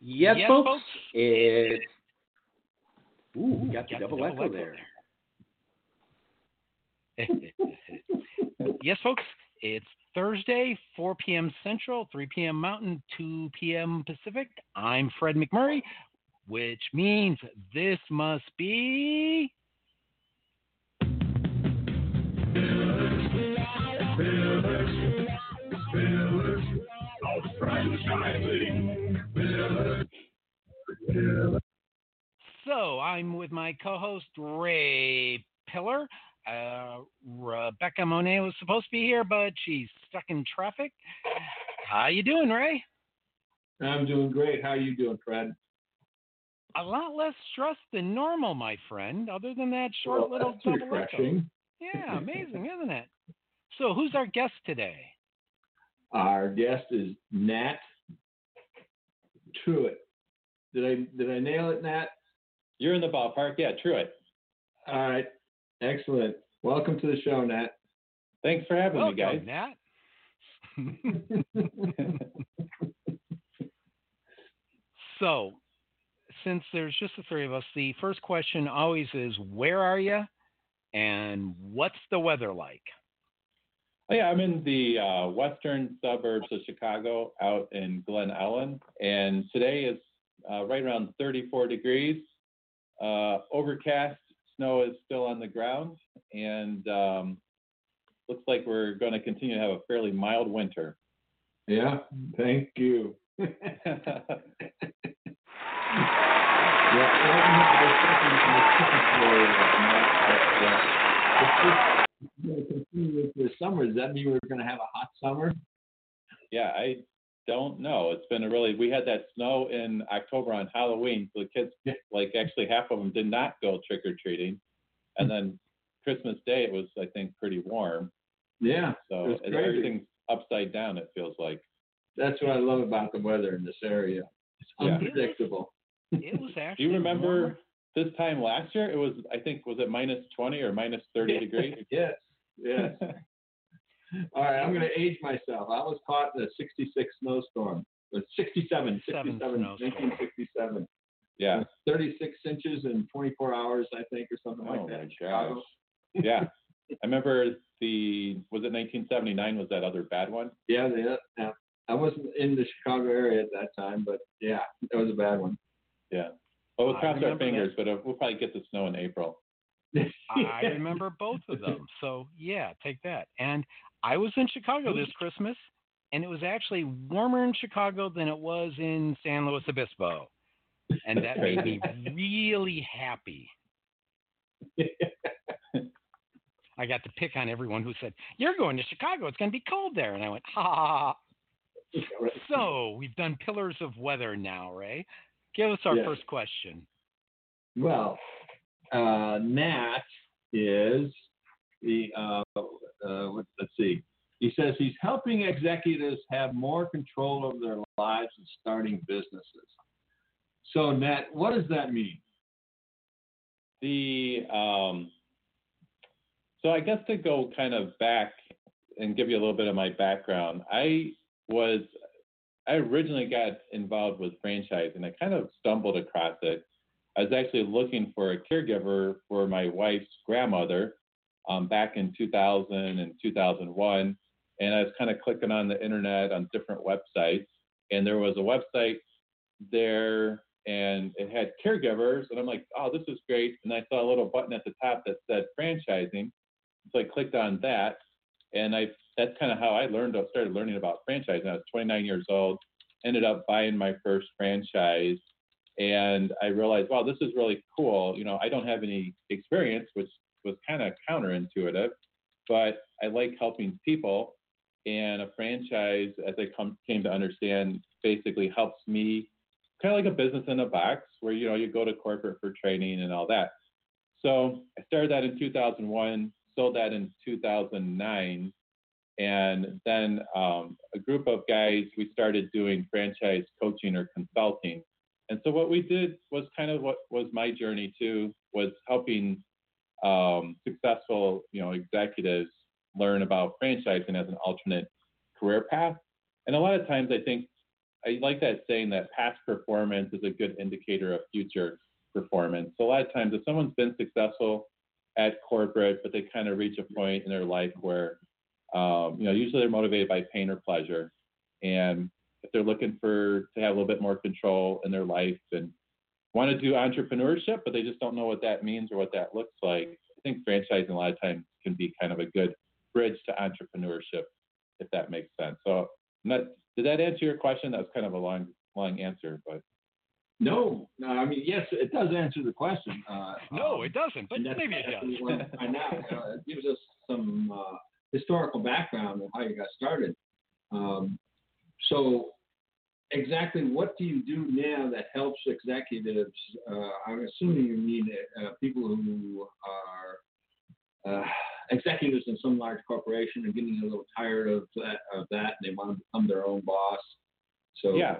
Yes, Yes, folks. It's ooh, got the Got the double double echo echo there. yes, folks. It's Thursday, 4 p.m. Central, 3 p.m. Mountain, 2 p.m. Pacific. I'm Fred McMurray, which means this must be. So I'm with my co-host Ray Pillar. Uh, Rebecca Monet was supposed to be here, but she's stuck in traffic. How you doing, Ray? I'm doing great. How are you doing, Fred? A lot less stressed than normal, my friend. Other than that short Well, little that's double refreshing. Yeah, amazing, isn't it? So, who's our guest today? Our guest is Nat Truitt. Did I did I nail it, Nat? You're in the ballpark. Yeah, Truett. All right. Excellent. Welcome to the show, Nat. Thanks for having Welcome, me, guys. Nat. so, since there's just the three of us, the first question always is, "Where are you?" and "What's the weather like?" Oh, yeah, I'm in the uh, western suburbs of Chicago, out in Glen Ellyn, and today is uh, right around 34 degrees. Uh, overcast, snow is still on the ground, and um, looks like we're going to continue to have a fairly mild winter. yeah. Thank you. yeah. The summer, does that mean we're going to have a hot summer? yeah, I don't know. It's been a really. We had that snow in October on Halloween, so the kids, like, actually half of them did not go trick or treating, and hmm. then Christmas Day it was, I think, pretty warm. Yeah. So It's it- crazy. everything's upside down. It feels like. That's what I love about the weather in this area. It's Yeah. unpredictable. It was Do actually. you remember warmer. this time last year? It was, I think, was it minus 20 or minus 30 degrees? Yes. Yes. All right, I'm going to age myself. I was caught in a 66 snowstorm. It was 67, 67, 1967. yeah. 36 inches in 24 hours, I think, or something like Oh that. my in Chicago. gosh. Yeah. I remember the was it 1979 was that other bad one? Yeah, they, yeah. I wasn't in the Chicago area at that time, but yeah, that was a bad one. Yeah. Well, we'll cross our remember fingers, but uh, we'll probably get the snow in April. I remember both of them. So yeah, take that. And I was in Chicago this Christmas, and it was actually warmer in Chicago than it was in San Luis Obispo, and that made me really happy. I got to pick on everyone who said, "You're going to Chicago. It's going to be cold there," and I went, "Ha ha ha." ha." So we've done pillars of weather now, Ray. Give us our first question. Well, uh, Nat is the, uh, uh, let's see. He says he's helping executives have more control over their lives and starting businesses. So, Nat, what does that mean? The um, so I guess to go kind of back and give you a little bit of my background, I was I originally got involved with franchising. I kind of stumbled across it. I was actually looking for a caregiver for my wife's grandmother um, back in 2000 and 2001, and I was kind of clicking on the internet on different websites, and there was a website there and it had caregivers and I'm like, oh, this is great. And I saw a little button at the top that said franchising. So I clicked on that and I that's kind of how I learned I started learning about franchising. I was 29 years old, ended up buying my first franchise and I realized, wow, this is really cool. You know, I don't have any experience, which was kind of counterintuitive, but I like helping people. And a franchise, as I come, came to understand, basically helps me kind of like a business in a box where you know you go to corporate for training and all that. So I started that in 2001, sold that in 2009, and then um, a group of guys we started doing franchise coaching or consulting. And so what we did was kind of what was my journey too was helping um, successful you know executives learn about franchising as an alternate career path. And a lot of times, I think I like that saying that past performance is a good indicator of future performance. So a lot of times, if someone's been successful at corporate, but they kind of reach a point in their life where, um, you know, usually they're motivated by pain or pleasure, and if they're looking for to have a little bit more control in their life and want to do entrepreneurship, but they just don't know what that means or what that looks like, I think franchising a lot of times can be kind of a good bridge to entrepreneurship, if that makes sense. So, not, did that answer your question? That was kind of a long, long answer, but. No, no, I mean, yes, it does answer the question. Uh, No, um, it doesn't, but maybe it does. want to. Uh, it gives us some uh, historical background of how you got started. Um, so, exactly what do you do now that helps executives? Uh, I'm assuming you mean uh, people who are uh, executives in some large corporation and getting a little tired of that, of that, and they want to become their own boss. So, Yeah,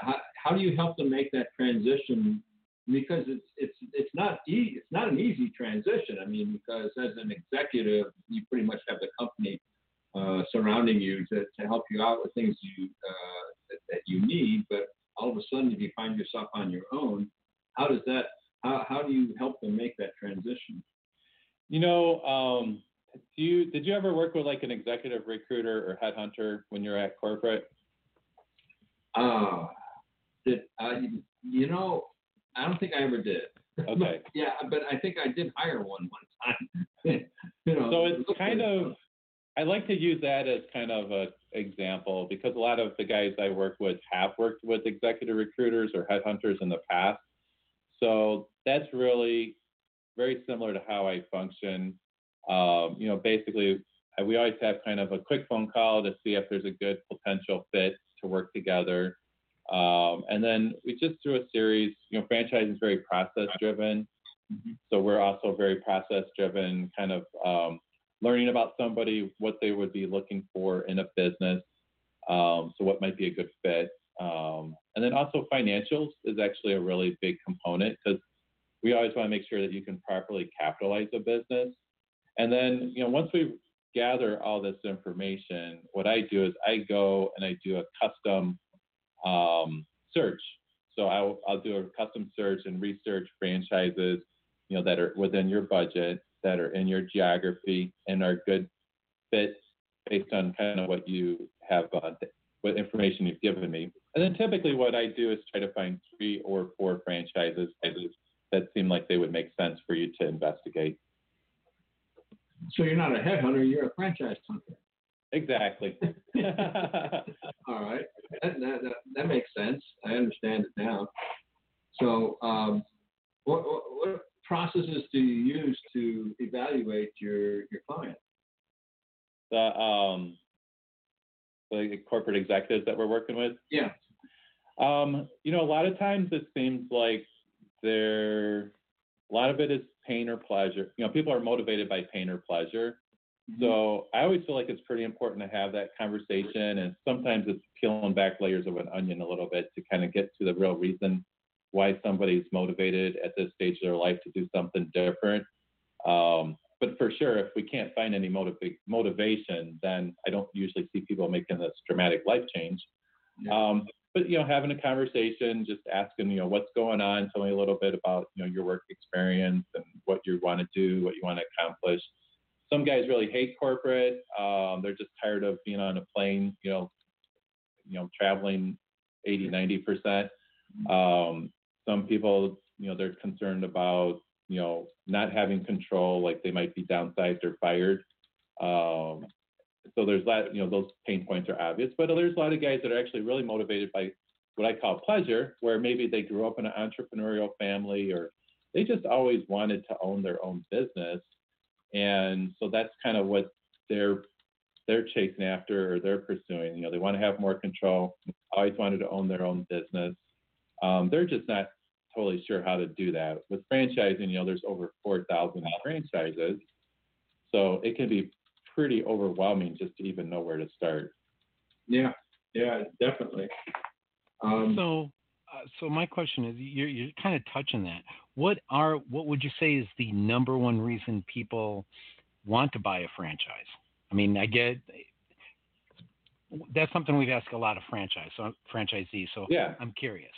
how, how do you help them make that transition? Because it's it's it's not e- it's not an easy transition. I mean, because as an executive, you pretty much have the company uh, surrounding you to, to help you out with things you uh, that, that you need. But all of a sudden, if you find yourself on your own, how does that how how do you help them make that transition? you know, um, do you did you ever work with like an executive recruiter or headhunter when you're at corporate? Uh, that uh, you know, I don't think I ever did. Okay. Yeah, but I think I did hire one one time. you know, So it's kind of, I like to use that as kind of an example because a lot of the guys I work with have worked with executive recruiters or headhunters in the past. So that's really very similar to how I function. Um, you know, basically, we always have kind of a quick phone call to see if there's a good potential fit to work together. Um, and then we just do a series, you know, franchising is very process driven. So we're also very process driven, kind of um, learning about somebody, what they would be looking for in a business. Um, so what might be a good fit. Um, and then also financials is actually a really big component because we always want to make sure that you can properly capitalize a business. And then, you know, once we gather all this information, what I do is I go and I do a custom um, search. So I'll, I'll do a custom search and research franchises, you know, that are within your budget, that are in your geography, and are good fits based on kind of what you have, uh, what information you've given me. And then typically what I do is try to find three or four franchises that seem like they would make sense for you to investigate. So you're not a headhunter, you're a franchise hunter. Exactly. All right, that, that, that, that makes sense. I understand it now. So, um, what, what, what processes do you use to evaluate your your client? the um, the corporate executives that we're working with. Yeah. Um, you know, a lot of times it seems like they're a lot of it is pain or pleasure. You know, people are motivated by pain or pleasure. So I always feel like it's pretty important to have that conversation, and sometimes it's peeling back layers of an onion a little bit to kind of get to the real reason why somebody's motivated at this stage of their life to do something different. Um, but for sure, if we can't find any motiva- motivation, then I don't usually see people making this dramatic life change. Yeah. Um, but you know, having a conversation, just asking, you know, what's going on, tell me a little bit about, you know, your work experience and what you want to do, what you want to accomplish. Some guys really hate corporate. Um, they're just tired of being on a plane, you know, you know, traveling 80, 90 percent. Um, some people, you know, they're concerned about, you know, not having control, like they might be downsized or fired. Um, so there's that, you know, those pain points are obvious, but there's a lot of guys that are actually really motivated by what I call pleasure, where maybe they grew up in an entrepreneurial family or they just always wanted to own their own business. And so that's kind of what they're they're chasing after or they're pursuing. You know, they want to have more control, always wanted to own their own business. Um, they're just not totally sure how to do that. With franchising, you know, there's over 4,000 franchises. So it can be pretty overwhelming just to even know where to start. Yeah, yeah, definitely. Um, So, uh, so my question is, you're you're kind of touching that. What are what would you say is the number one reason people want to buy a franchise? I mean, I get that's something we've asked a lot of franchise so franchisees. So Yeah. I'm curious.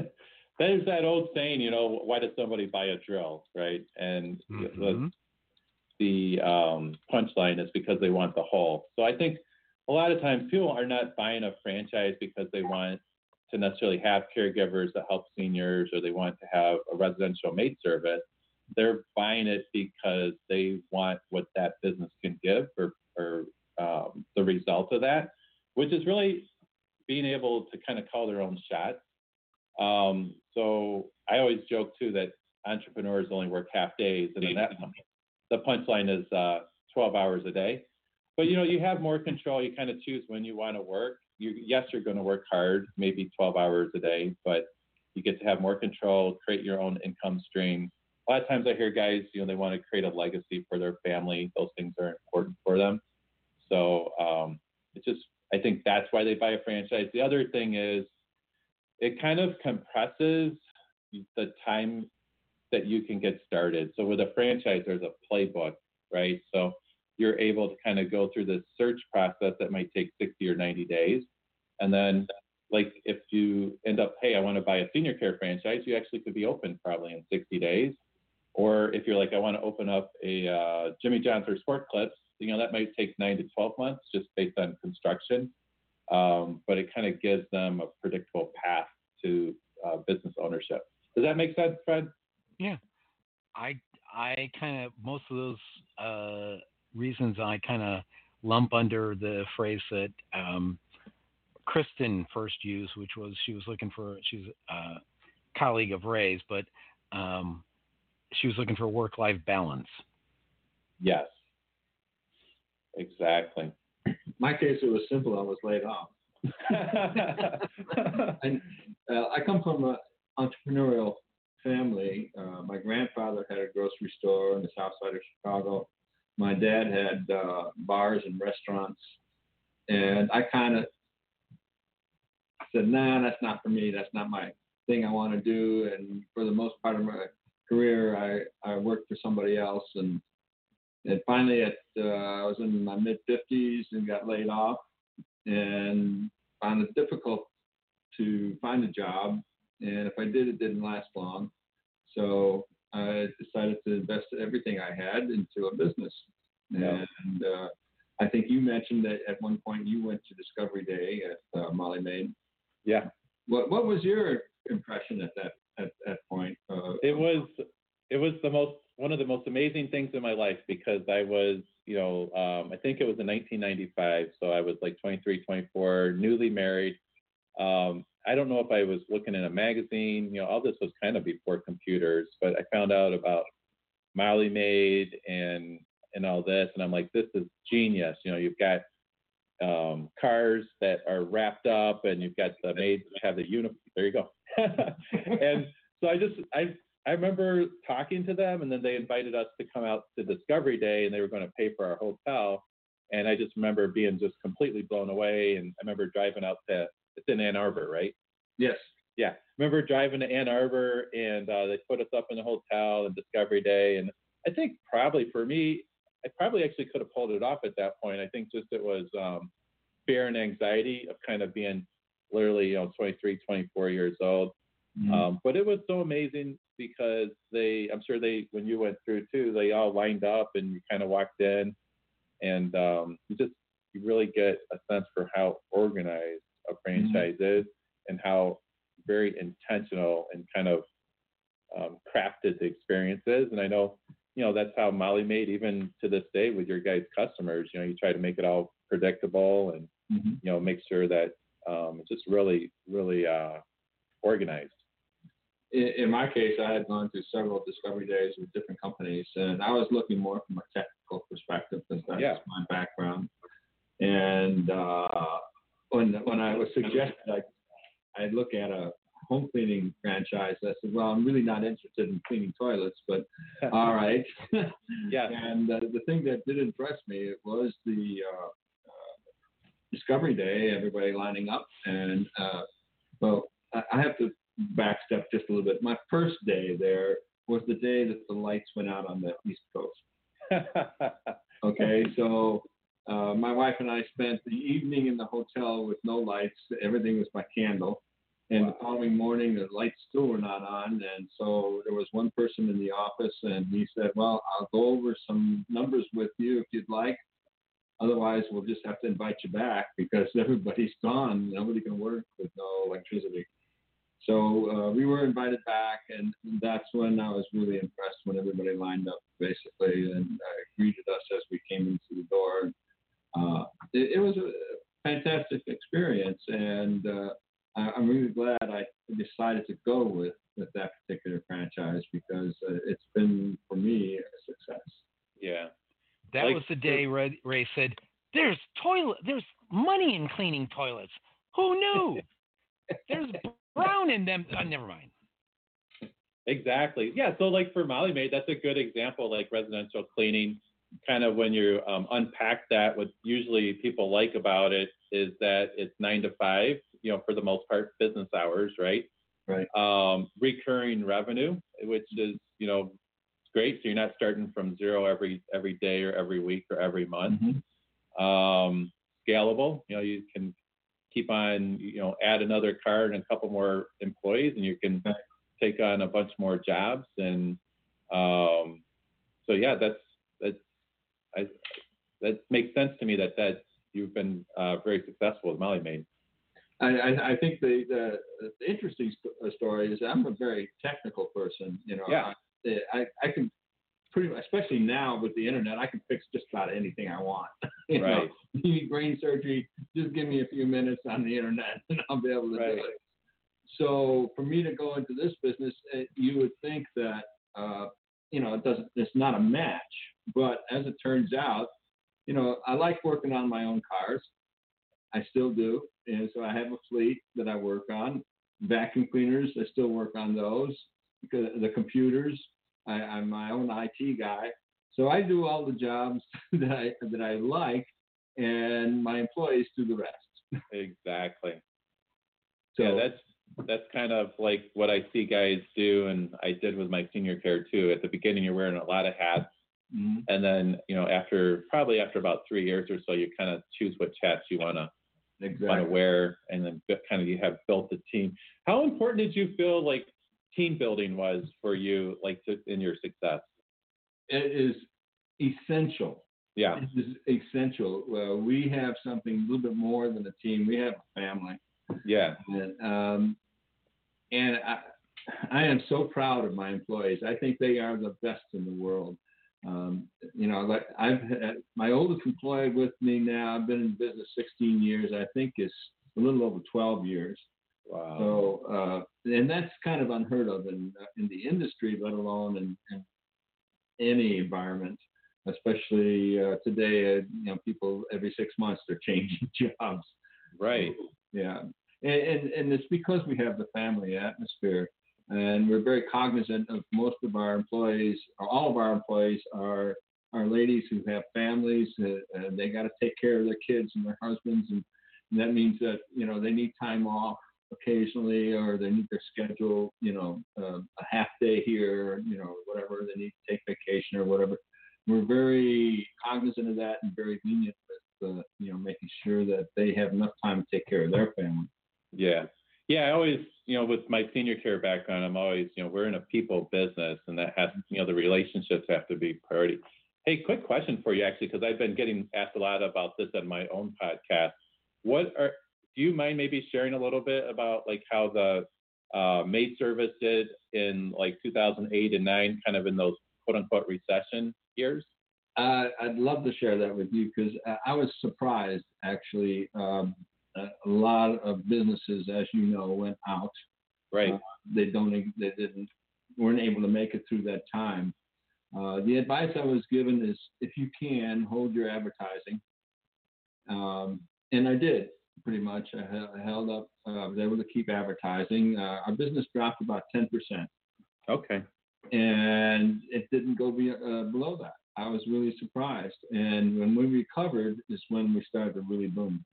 There's that old saying, you know, why does somebody buy a drill, right? And the, Mhm. the um, punchline is because they want the hole. So I think a lot of times people are not buying a franchise because they want to necessarily have caregivers that help seniors or they want to have a residential maid service. They're buying it because they want what that business can give or, or um, the result of that, which is really being able to kind of call their own shots. Um, so I always joke too that entrepreneurs only work half days, and then that the punchline is uh, 12 hours a day. But you know, you have more control. You kind of choose when you want to work. You, yes, you're going to work hard, maybe 12 hours a day, but you get to have more control, create your own income stream. A lot of times I hear guys, you know, they want to create a legacy for their family. Those things are important for them. So um, it's just, I think that's why they buy a franchise. The other thing is, it kind of compresses the time that you can get started. So with a franchise, there's a playbook, right? So you're able to kind of go through the search process that might take 60 or 90 days. And then, like, if you end up, hey, I want to buy a senior care franchise, you actually could be open probably in 60 days. Or if you're like, I want to open up a uh, Jimmy John's or Sport Clips, you know, that might take nine to 12 months just based on construction. Um, but it kind of gives them a predictable path to uh, business ownership. Does that make sense, Fred? Yeah, I I kind of most of those uh, reasons I kind of lump under the phrase that um, Kristen first used, which was she was looking for she's a colleague of Ray's, but um, she was looking for work life balance. Yes. Exactly. My case, it was simple. I was laid off. and uh, I come from an entrepreneurial family. Uh, my grandfather had a grocery store in the south side of Chicago. My dad had uh, bars and restaurants. And I kind of said, nah, that's not for me. That's not my thing I want to do. And for the most part of my career, I, I worked for somebody else. And, and finally, at, uh, I was in my mid 50s and got laid off and found it difficult to find a job. And if I did, it didn't last long. So I decided to invest everything I had into a business. Yeah. And uh, I think you mentioned that at one point you went to Discovery Day at uh, Molly Maid. yeah. What What was your impression at that at that point? Uh, It was it was the most one of the most amazing things in my life because I was, you know, um, I think it was in 1995, so I was like 23, 24, newly married. Um, I don't know if I was looking in a magazine, you know, all this was kind of before computers, but I found out about Molly Maid and and all this, and I'm like, this is genius. You know, you've got um, cars that are wrapped up, and you've got the maids that have the uniform. There you go. and so I just I I remember talking to them, and then they invited us to come out to Discovery Day, and they were going to pay for our hotel. And I just remember being just completely blown away. And I remember driving out to it's in Ann Arbor, right? yes. Yeah, remember driving to Ann Arbor, and uh, they put us up in the hotel and Discovery Day. And I think probably for me, I probably actually could have pulled it off at that point. I think just it was um, fear and anxiety of kind of being literally, you know, 23, 24 years old. Mhm. Um, but it was so amazing because they, I'm sure they, when you went through too, they all lined up and you kind of walked in and um, you just, you really get a sense for how organized a franchise is and how very intentional and kind of um, crafted the experience is. And I know, you know, that's how Molly Maid even to this day with your guys' customers, you know, you try to make it all predictable and, Mhm. you know, make sure that um, it's just really, really uh, organized. In, in my case, I had gone through several discovery days with different companies, and I was looking more from a technical perspective because that's Yeah. my background. And uh, when when I was suggested I I look at a home cleaning franchise, I said, well, I'm really not interested in cleaning toilets, but all right. Yeah. And uh, the thing that did impress me it was the uh, Discovery Day, everybody lining up, and uh, well, I have to backstep just a little bit. My first day there was the day that the lights went out on the East Coast. Okay, so uh, my wife and I spent the evening in the hotel with no lights. Everything was by candle. And the following morning, the lights still were not on. And so there was one person in the office, and he said, Well, I'll go over some numbers with you if you'd like. Otherwise, we'll just have to invite you back because everybody's gone. Nobody can work with no electricity. So uh, we were invited back, and that's when I was really impressed when everybody lined up basically and uh, greeted us as we came into the door. Uh, it, it was a fantastic experience, and uh, I, I'm really glad I decided to go with, with that particular franchise because uh, it's been for me a success. Yeah. That Like- was the day Ray, Ray said, "There's toilet. There's money in cleaning toilets. Who knew? There's brown in them. Oh, never mind. Exactly. Yeah. So like for Molly Maid, that's a good example, like residential cleaning. Kind of when you um, unpack that, what usually people like about it is that it's nine to five, you know, for the most part, business hours, right? Right. Um, recurring revenue, which is, you know, great. So you're not starting from zero every every day or every week or every month. Um, scalable, you know, you can keep on, you know, add another card and a couple more employees, and you can take on a bunch more jobs. And um, so, yeah, that's that's I, that makes sense to me that that you've been uh, very successful with Molly Maid. I, I, think the, the, the interesting st- uh, story is I'm a very technical person. You know, Yeah. I, I, I can pretty much, especially now with the internet, I can fix just about anything I want. you know, Right. you need brain surgery, just give me a few minutes on the internet and I'll be able to Right. do it. So for me to go into this business, uh, you would think that, uh, you know, it doesn't, it's not a match. But as it turns out, you know, I like working on my own cars. I still do. And so I have a fleet that I work on. Vacuum cleaners, I still work on those because the computers, I, I'm my own IT guy. So I do all the jobs that I that I like, and my employees do the rest. Exactly. So yeah, that's that's kind of like what I see guys do, and I did with my senior care too. At the beginning, you're wearing a lot of hats, mhm. and then you know after probably after about three years or so, you kind of choose which hats you want to want to wear, and then kind of you have built the team. How important did you feel like team building was for you, like to, in your success? It is essential. Yeah, It is essential. Well, we have something a little bit more than a team. We have a family. yeah, And, um, and I, I am so proud of my employees. I think they are the best in the world. Um, you know, like I've had my oldest employee with me now. I've been in business 16 years. I think is a little over 12 years. wow, So, uh, and that's kind of unheard of in in the industry, let alone in, in any environment. Especially uh, today, uh, you know, people every six months they're changing jobs. right, Yeah, and, and and it's because we have the family atmosphere, and we're very cognizant of most of our employees, or all of our employees are are ladies who have families, uh, and they got to take care of their kids and their husbands, and, and that means that you know they need time off occasionally, or they need their schedule, you know, uh, a half day here, you know, whatever they need to take vacation or whatever. We're very cognizant of that and very lenient with, uh, you know, making sure that they have enough time to take care of their family. yeah. Yeah, I always, you know, with my senior care background, I'm always, you know, we're in a people business, and that has, you know, the relationships have to be priority. Hey, quick question for you, actually, because I've been getting asked a lot about this on my own podcast. What are, do you mind maybe sharing a little bit about like how the uh, maid service did in like 2008 and nine, kind of in those quote unquote recession years? Uh, I'd love to share that with you because uh, I was surprised actually. Um, a a lot of businesses, as you know, went out. Right. Uh, they don't, they didn't, weren't able to make it through that time. Uh, the advice I was given is if you can, hold your advertising. Um, and I did pretty much. I, held up, uh, I was able to keep advertising. Uh, our business dropped about 10%, Okay. and it didn't go be, uh, below that. I was really surprised. And when we recovered is when we started to really boom.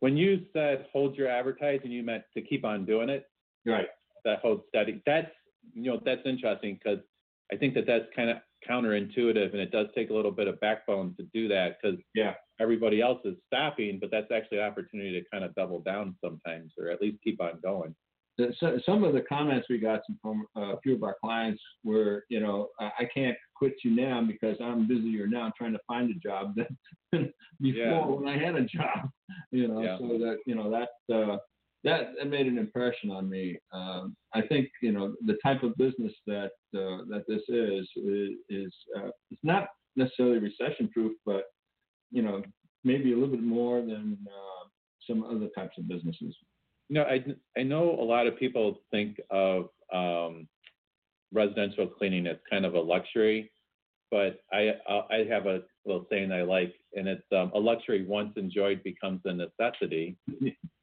When you said hold your advertising, you meant to keep on doing it. Right. that hold steady. That's you know that's interesting because I think that that's kind of counterintuitive, and it does take a little bit of backbone to do that. Because Yeah. Everybody else is stopping, but that's actually an opportunity to kind of double down sometimes, or at least keep on going. So- Some of the comments we got from uh, a few of our clients were, you know, I I can't quit you now because I'm busier now trying to find a job than before Yeah. when I had a job, you know, Yeah. so that, you know, that, uh, that, that made an impression on me. Um, I think, you know, the type of business that, uh, that this is, is, is uh, it's not necessarily recession proof, but, you know, maybe a little bit more than uh, some other types of businesses. No, I, I know a lot of people think of um, residential cleaning as kind of a luxury, but I I have a little saying I like, and it's um, a luxury once enjoyed becomes a necessity.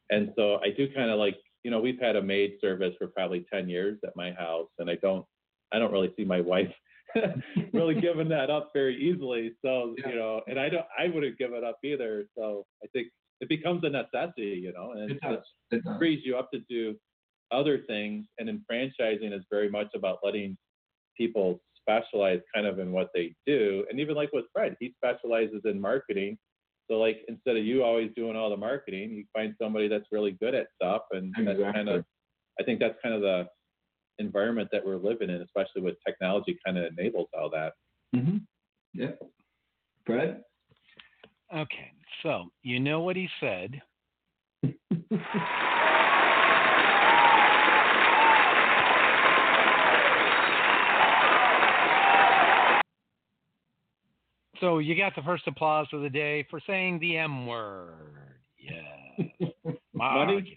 and so I do kind of like, you know, we've had a maid service for probably 10 years at my house, and I don't I don't really see my wife really giving that up very easily. So Yeah. you know, and I don't I wouldn't give it up either. So I think it becomes a necessity, you know, and It does. It does. frees you up to do other things. And in franchising, is very much about letting people specialize kind of in what they do. And even like with Fred, he specializes in marketing. So like instead of you always doing all the marketing, you find somebody that's really good at stuff, and that's kind Exactly. of, I think that's kind of the environment that we're living in, especially with technology, kind of enables all that. Mm-hmm. Yeah. Fred? Okay, so you know what he said. So you got the first applause of the day for saying the M word. Yes. Marketing.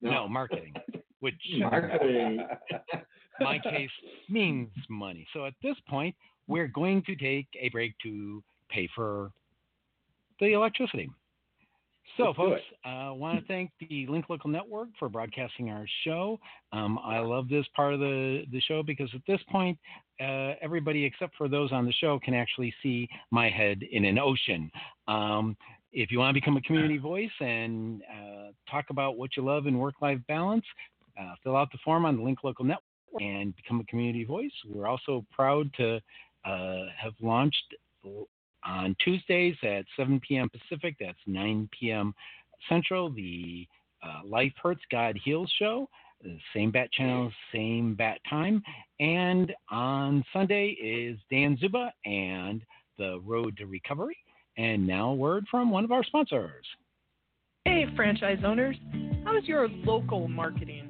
No, marketing. Which Marketing. my case means money. So at this point, we're going to take a break to pay for the electricity. So, Let's folks, I uh, want to thank the Link Local Network for broadcasting our show. Um, I love this part of the, the show because at this point, uh, everybody except for those on the show can actually see my head in an ocean. Um, if you want to become a community voice and uh, talk about what you love in work life balance, uh, fill out the form on the Link Local Network and become a community voice. We're also proud to uh, have launched on Tuesdays at 7 p.m. Pacific, that's 9 p.m. Central, the uh, Life Hurts, God Heals show. Same bat channel, same bat time. And on Sunday is Dan Zuba and the Road to Recovery. And now, a word from one of our sponsors. Hey, franchise owners, how's your local marketing?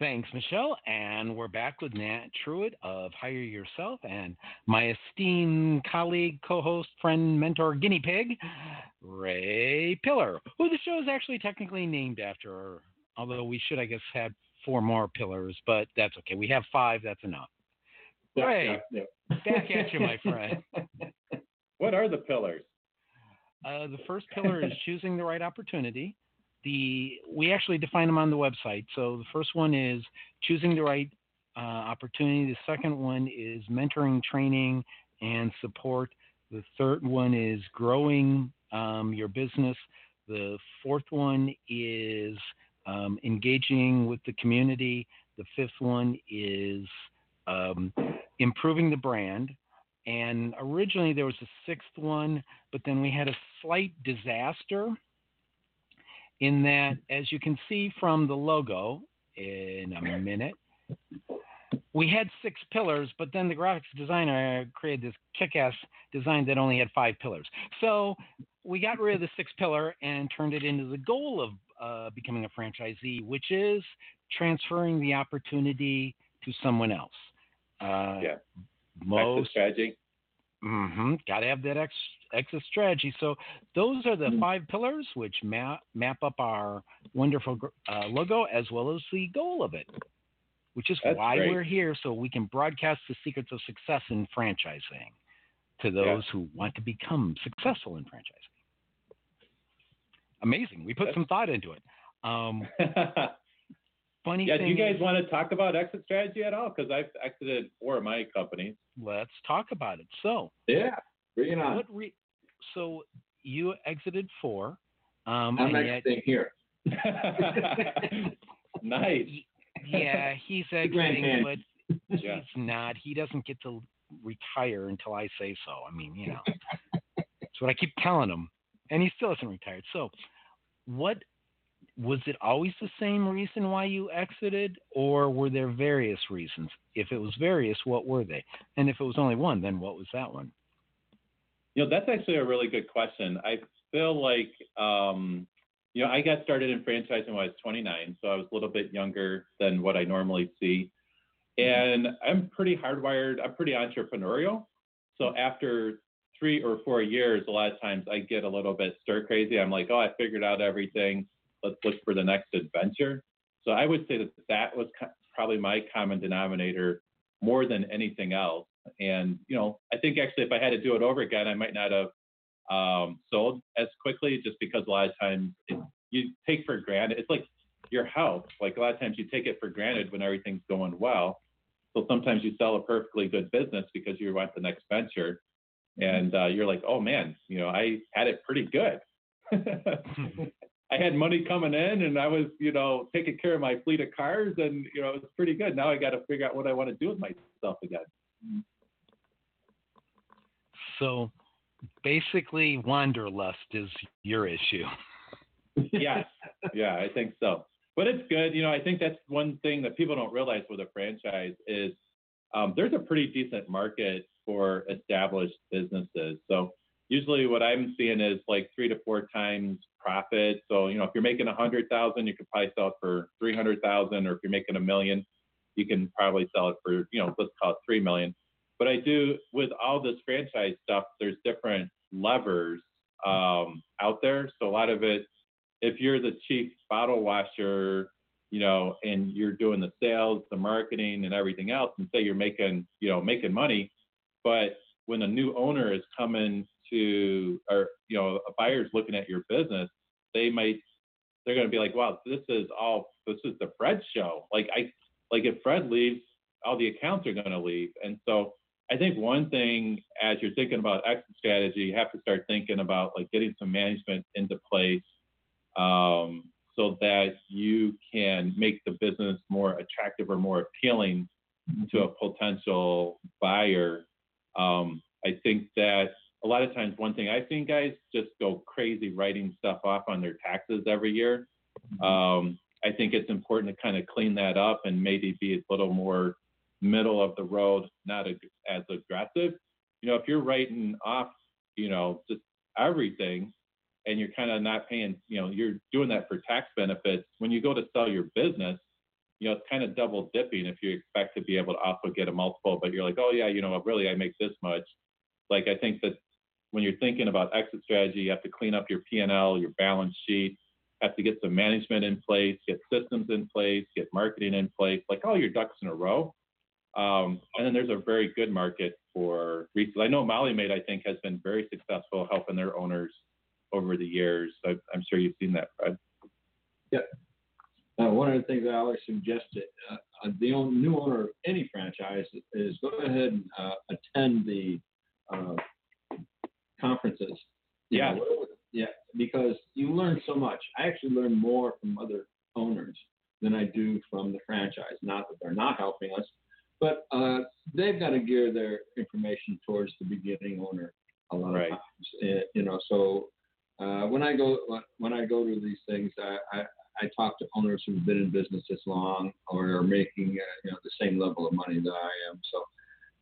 Thanks, Michelle. And we're back with Nat Truitt of Hire Yourself and my esteemed colleague, co host, friend, mentor, guinea pig, Ray Pillar, who the show is actually technically named after, although we should, I guess, have four more pillars, but that's okay. We have five, that's enough. Yeah, Ray, yeah, back at you, my friend. What are the pillars? Uh, the first pillar is choosing the right opportunity. The we actually define them on the website. So the first one is choosing the right uh, opportunity. The second one is mentoring, training, and support. The third one is growing um, your business. The fourth one is um, engaging with the community. The fifth one is um, improving the brand. And originally there was a sixth one, but then we had a slight disaster in that, as you can see from the logo in a minute, we had six pillars, but then the graphics designer created this kick ass design that only had five pillars. So we got rid of the six pillar and turned it into the goal of uh, becoming a franchisee, which is transferring the opportunity to someone else. Uh, Yeah. Most strategy. Mm-hmm. Got to have that ex- exit strategy. So those are the Mhm. five pillars which map map up our wonderful uh, logo as well as the goal of it, which is That's why great. we're here so we can broadcast the secrets of success in franchising to those who want to become successful in franchising. Amazing. We put That's- some thought into it. Um, funny yeah. Do you guys is- want to talk about exit strategy at all? Because I've exited four of my companies. let's talk about it. So Yeah, bring it on. What re- so you exited four, um, I'm exiting here. nice. yeah, he's exiting, but Yeah. he's not. He doesn't get to retire until I say so. I mean, you know, that's what I keep telling him, and he still hasn't retired. So, what was it always the same reason why you exited, or were there various reasons? If it was various, what were they? And if it was only one, then what was that one? You know, that's actually a really good question. I feel like, um, you know, I got started in franchising when I was 29, so I was a little bit younger than what I normally see. And I'm pretty hardwired, I'm pretty entrepreneurial. So after three or four years, a lot of times I get a little bit stir crazy. I'm like, oh, I figured out everything. Let's look for the next adventure. So I would say that that was probably my common denominator more than anything else. And you know, I think actually if I had to do it over again, I might not have um, sold as quickly, just because a lot of times it, you take for granted. It's like your health. Like a lot of times you take it for granted when everything's going well. So sometimes you sell a perfectly good business because you want the next venture, and uh, you're like, oh man, you know, I had it pretty good. I had money coming in, and I was, you know, taking care of my fleet of cars, and you know, it was pretty good. Now I got to figure out what I want to do with myself again. So, basically, wanderlust is your issue. yes, yeah, I think so. But it's good. You know, I think that's one thing that people don't realize with a franchise is um, there's a pretty decent market for established businesses. So usually what I'm seeing is like three to four times profit. So you know, if you're making a hundred thousand, you could probably sell it for three hundred thousand, or if you're making a million, you can probably sell it for you know, let's call it three million. But I do with all this franchise stuff, there's different levers um, out there. So a lot of it if you're the chief bottle washer, you know, and you're doing the sales, the marketing, and everything else, and say you're making, you know, making money, but when a new owner is coming to, or you know, a buyer's looking at your business, they might, they're going to be like, wow, this is all, this is the Fred show. Like I, like if Fred leaves, all the accounts are going to leave, and so. I think one thing as you're thinking about exit strategy, you have to start thinking about like getting some management into place um, so that you can make the business more attractive or more appealing to a potential buyer. Um, I think that a lot of times, one thing I've seen guys just go crazy writing stuff off on their taxes every year. Um, I think it's important to kind of clean that up and maybe be a little more middle of the road, not ag- as aggressive. You know, if you're writing off, you know, just everything, and you're kind of not paying, you know, you're doing that for tax benefits. When you go to sell your business, you know, it's kind of double dipping if you expect to be able to also get a multiple, but you're like, oh yeah, you know, really I make this much. Like I think that when you're thinking about exit strategy, you have to clean up your P&L, your balance sheet, have to get some management in place, get systems in place, get marketing in place, like all your ducks in a row. Um, and then there's a very good market for resale. I know Molly Maid, I think, has been very successful helping their owners over the years. I, I'm sure you've seen that, Fred. Uh, one of the things I always suggest to uh, uh, the own, new owner of any franchise is go ahead and uh, attend the uh, conferences. You Yeah. know, yeah, because you learn so much. I actually learn more from other owners than I do from the franchise. Not that they're not helping us, but uh, they've got to gear their information towards the beginning owner a lot Right. of times. Uh, you know, so uh, when I go when I go to these things, I, I I talk to owners who've been in business this long or are making uh, you know the same level of money that I am. So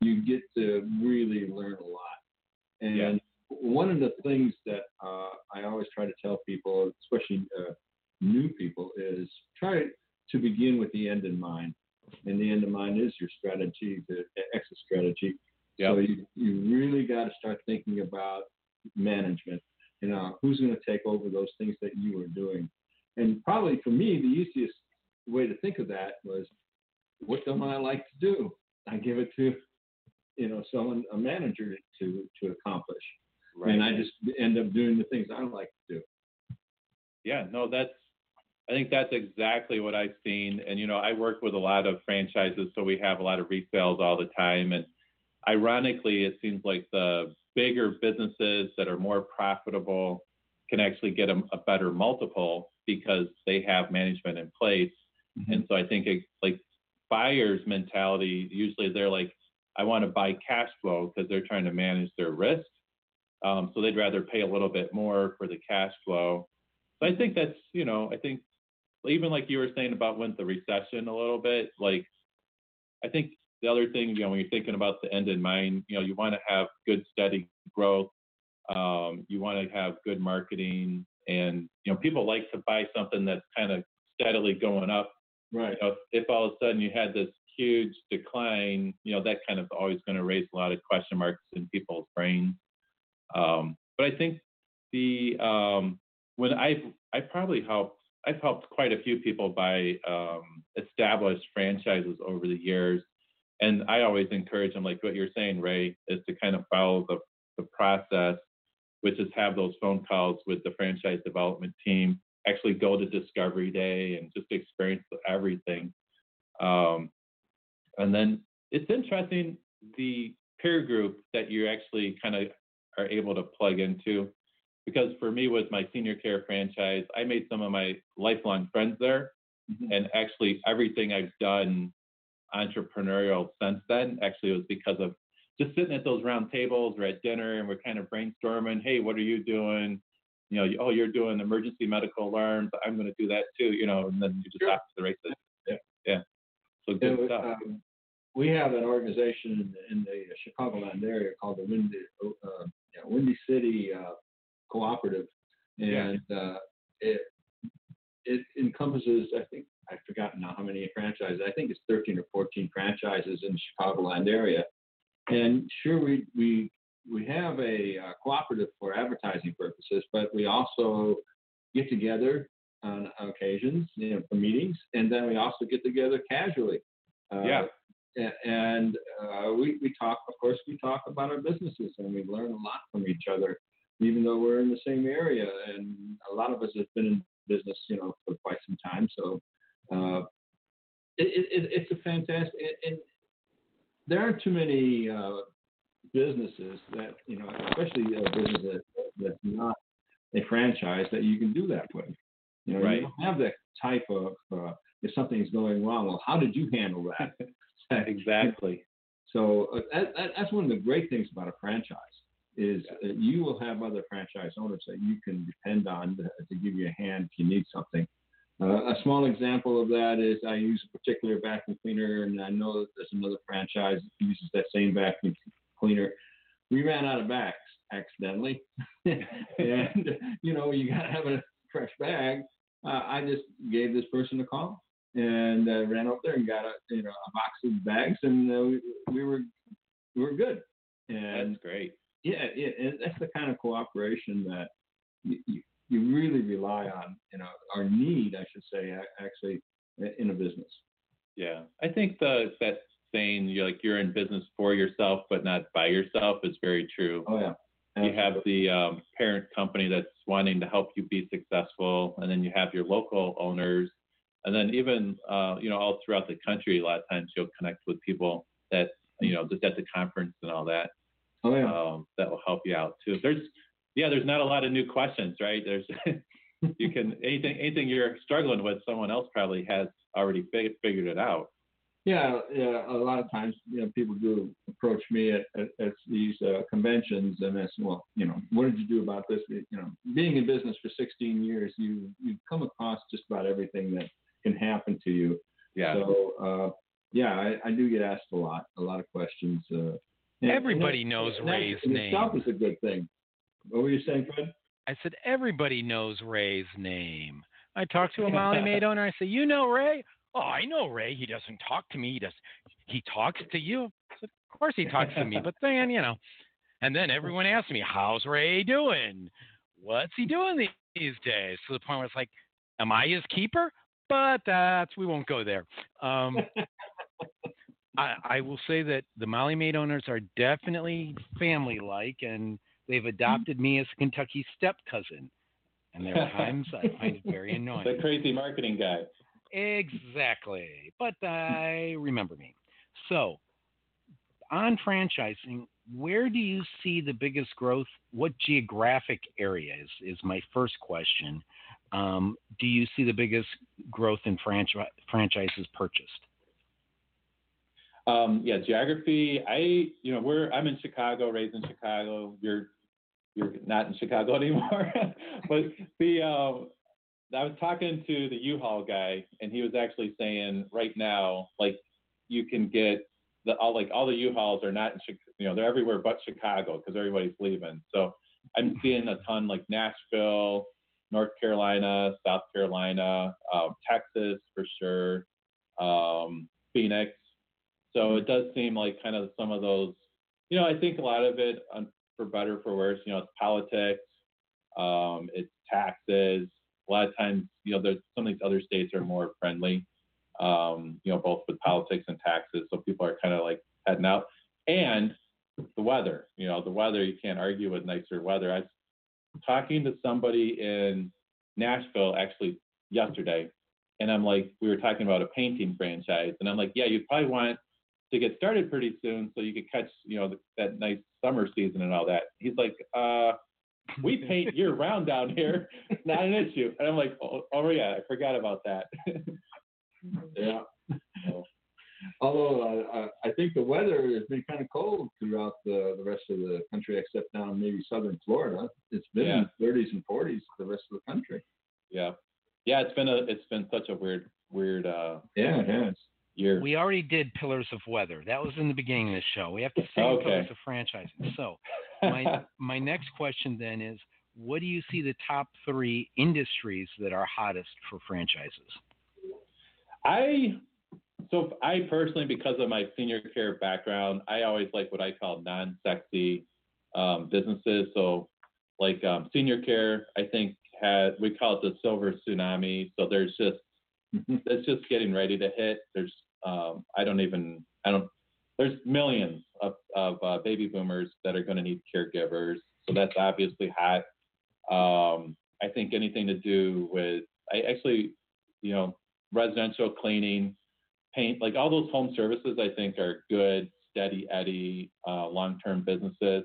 you get to really learn a lot. And Yeah. one of the things that uh, I always try to tell people, especially uh, new people is try to begin with the end in mind. And the end in mind is your strategy, the exit strategy. Yep. So you, you really got to start thinking about management. You know, who's going to take over those things that you are doing? And probably for me, the easiest way to think of that was, what don't I like to do? I give it to, you know, someone, a manager to to accomplish. Right. And I just end up doing the things I like to do. Yeah, no, that's I think that's exactly what I've seen. And you know, I work with a lot of franchises, so we have a lot of resales all the time. And ironically, it seems like the bigger businesses that are more profitable can actually get a, a better multiple because they have management in place. And so I think it, like buyers' mentality usually they're like, I want to buy cash flow because they're trying to manage their risk. Um, so they'd rather pay a little bit more for the cash flow. So I think that's you know I think even like you were saying about when the recession a little bit like I think the other thing you know when you're thinking about the end in mind you know you want to have good steady growth um, you want to have good marketing and you know people like to buy something that's kind of steadily going up Right. you know, if all of a sudden you had this huge decline, you know, that kind of always going to raise a lot of question marks in people's brains. Um, but I think the um, when I've I probably helped I've helped quite a few people buy um, established franchises over the years, and I always encourage them, like what you're saying, Ray, is to kind of follow the the process, which is have those phone calls with the franchise development team, actually go to discovery day and just experience everything. Um, and then it's interesting the peer group that you actually kind of are able to plug into. Because for me, with my senior care franchise, I made some of my lifelong friends there. Mhm. And actually, everything I've done entrepreneurial since then actually was because of just sitting at those round tables or at dinner and we're kind of brainstorming hey, what are you doing? you know, oh, you're doing emergency medical alarms. I'm going to do that too, you know, and then you just Sure. off to the races. Yeah. Yeah. So good we- stuff. um, we have an organization in the, in the Chicagoland area called the Windy, uh, yeah, Windy City uh, Cooperative, Yeah. and uh, it it encompasses, I think, I've forgotten now how many franchises. I think it's 13 or 14 franchises in the Chicagoland area. And sure, we we we have a uh, cooperative for advertising purposes, but we also get together on occasions, you know, for meetings, and then we also get together casually. Uh, Yeah. And uh, we, we talk, of course, we talk about our businesses and we learn a lot from each other, even though we're in the same area. And a lot of us have been in business, you know, for quite some time. So uh, it, it, it's a fantastic, and, there aren't too many uh, businesses that, you know, especially a business that, that's not a franchise that you can do that with. You know, Right. you don't have that type of, uh, if something's going wrong, well, how did you handle that? exactly. So uh, that, that's one of the great things about a franchise is that you will have other franchise owners that you can depend on to, to give you a hand if you need something. Uh, a small example of that is I use a particular vacuum cleaner, and I know that there's another franchise that uses that same vacuum cleaner. We ran out of bags accidentally, and you know you got to have a fresh bag. Uh, I just gave this person a call and uh, ran up there and got a you know a box of bags, and uh, we, we were we were good. And That's great. Yeah, yeah, and that's the kind of cooperation that you, you, you really rely on. You know, our need, I should say, actually, in a business. Yeah. I think the that saying you're like you're in business for yourself but not by yourself is very true. Oh yeah. You have the um, parent company that's wanting to help you be successful, and then you have your local owners, and then even uh, you know all throughout the country, a lot of times you'll connect with people that you know just at the conference and all that. Oh yeah. um, that will help you out too. There's, yeah, there's not a lot of new questions, right? There's, you can anything anything you're struggling with, someone else probably has already fig- figured it out. Yeah, yeah. A lot of times, you know, people do approach me at, at, at these uh, conventions and ask, well, you know, what did you do about this? You know, being in business for 16 years, you you come across just about everything that can happen to you. Yeah, So, uh, yeah, I, I do get asked a lot, a lot of questions. Uh, and- Everybody and knows Ray's name. itself is a good thing. What were you saying, Fred? I said everybody knows Ray's name. I talked to a Molly Maid owner. I said, "You know Ray? Oh, I know Ray. He doesn't talk to me. He does. He talks to you. I said, of course he talks to me. But then, you know, and then everyone asks me, "How's Ray doing? What's he doing these days?" To the point where it's like, "Am I his keeper?" But that's we won't go there. Um, I, I will say that the Molly Maid owners are definitely family-like, and they've adopted me as a Kentucky step cousin. And there are times I find it very annoying. The crazy marketing guy. Exactly. But I remember me. So, on franchising, where do you see the biggest growth? What geographic areas is, is my first question. Um, do you see the biggest growth in franchi- franchises purchased? Um, yeah, geography. I, you know, we're I'm in Chicago, raised in Chicago. You're you're not in Chicago anymore, but the um, I was talking to the U-Haul guy, and he was actually saying right now, like you can get the all like all the U-Hauls are not in Chicago, you know, they're everywhere but Chicago because everybody's leaving. So I'm seeing a ton like Nashville, North Carolina, South Carolina, uh, Texas for sure, um, Phoenix. So it does seem like kind of some of those, you know, I think a lot of it, for better for worse, you know, it's politics, um, it's taxes. A lot of times, you know, there's some of these other states are more friendly, um, you know, both with politics and taxes. So people are kind of like heading out. And the weather, you know, the weather, you can't argue with nicer weather. I was talking to somebody in Nashville actually yesterday, and I'm like, we were talking about a painting franchise, and I'm like, yeah, you'd probably want to get started pretty soon so you could catch, you know, that nice summer season and all that. He's like, uh, we paint year round down here, not an issue. And I'm like, oh, oh yeah, I forgot about that. Yeah. Although uh, I think the weather has been kind of cold throughout the, the rest of the country, except down maybe southern Florida. It's been Yeah. 30s and 40s the rest of the country. yeah, yeah, it's been a, it's been such a weird, weird uh, Yeah, it has. We already did Pillars of Weather. That was in the beginning of the show. We have to say Okay. Pillars of Franchising. So, my my next question then is what do you see the top three industries that are hottest for franchises I so I personally, because of my senior care background, I always like what I call non-sexy um, businesses. So, like um, senior care, I think had we call it the silver tsunami. So there's just it's just getting ready to hit. There's um, I don't even I don't there's millions of, of uh, baby boomers that are going to need caregivers. So that's obviously hot. Um, I think anything to do with I actually you know residential cleaning, paint, like all those home services, I think are good, steady Eddie, uh, long-term businesses.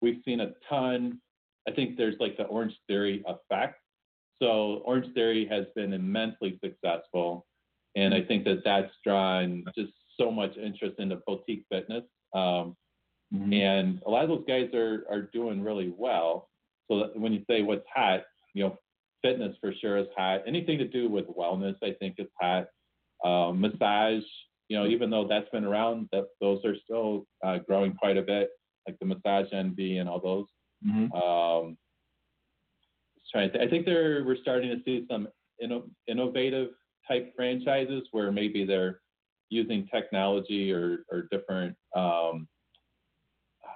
We've seen a ton. I think there's like the Orange Theory effect. So Orange Theory has been immensely successful, and I think that that's drawn just so much interest into boutique fitness. Um, and a lot of those guys are are doing really well. So that when you say what's hot, you know, fitness for sure is hot. Anything to do with wellness, I think, is hot. Um, massage, you know, even though that's been around, that those are still uh, growing quite a bit, like the massage envy and all those. Mhm. Um, trying to th- I think there we're starting to see some inno- innovative type franchises where maybe they're using technology or, or different um,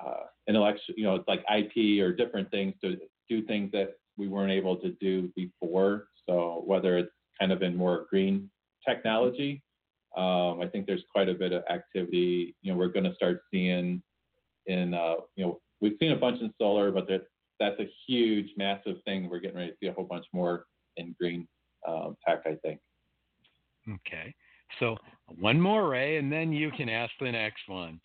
uh, intellectual, you know, it's like IP or different things to do things that we weren't able to do before. So whether it's kind of in more green technology, um, I think there's quite a bit of activity. You know, we're going to start seeing in, uh, you know, we've seen a bunch in solar, but that, that's a huge, massive thing. We're getting ready to see a whole bunch more in green um, tech, I think. Okay. So one more, Ray, and then you can ask the next one.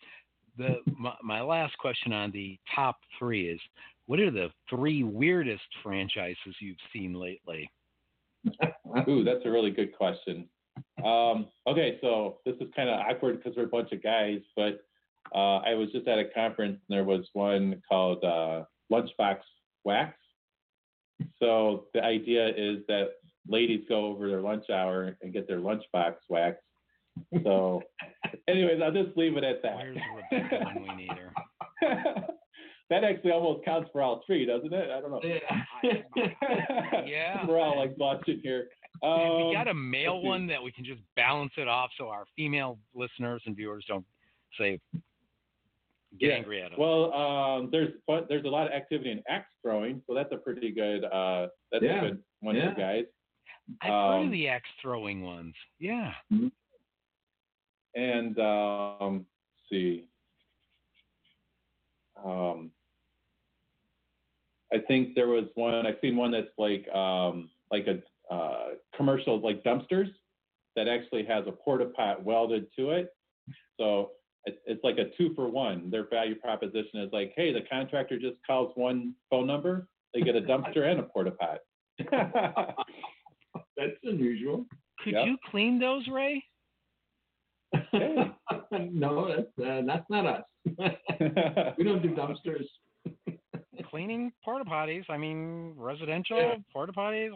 The my, my last question on the top three is: What are the three weirdest franchises you've seen lately? Ooh, that's a really good question. Um, okay, so this is kind of awkward because we're a bunch of guys, but uh, I was just at a conference and there was one called uh, Lunchbox Wax. So the idea is that ladies go over their lunch hour and get their lunchbox waxed. So, anyways, I'll just leave it at that. Where's Rebecca when we need her? that actually almost counts for all three, doesn't it? I don't know. Yeah. We're all like blushing here. we Um, got a male one that we can just balance it off so our female listeners and viewers don't say get Yeah. angry at us. Well, um, there's but there's a lot of activity in axe throwing, so that's a pretty good uh, that's Yeah. a good one Yeah. for guys. I've heard of the axe throwing ones. Yeah. And um, let's see, um, I think there was one. I've seen one that's like um, like a uh, commercial like dumpsters that actually has a porta pot welded to it. So it's, it's like a two for one. Their value proposition is like, hey, the contractor just calls one phone number, they get a dumpster and a porta pot. That's unusual. Could Yep. you clean those, Ray? No, that's uh, that's not us. we don't do dumpsters. Cleaning porta potties. I mean, residential Yeah. porta potties.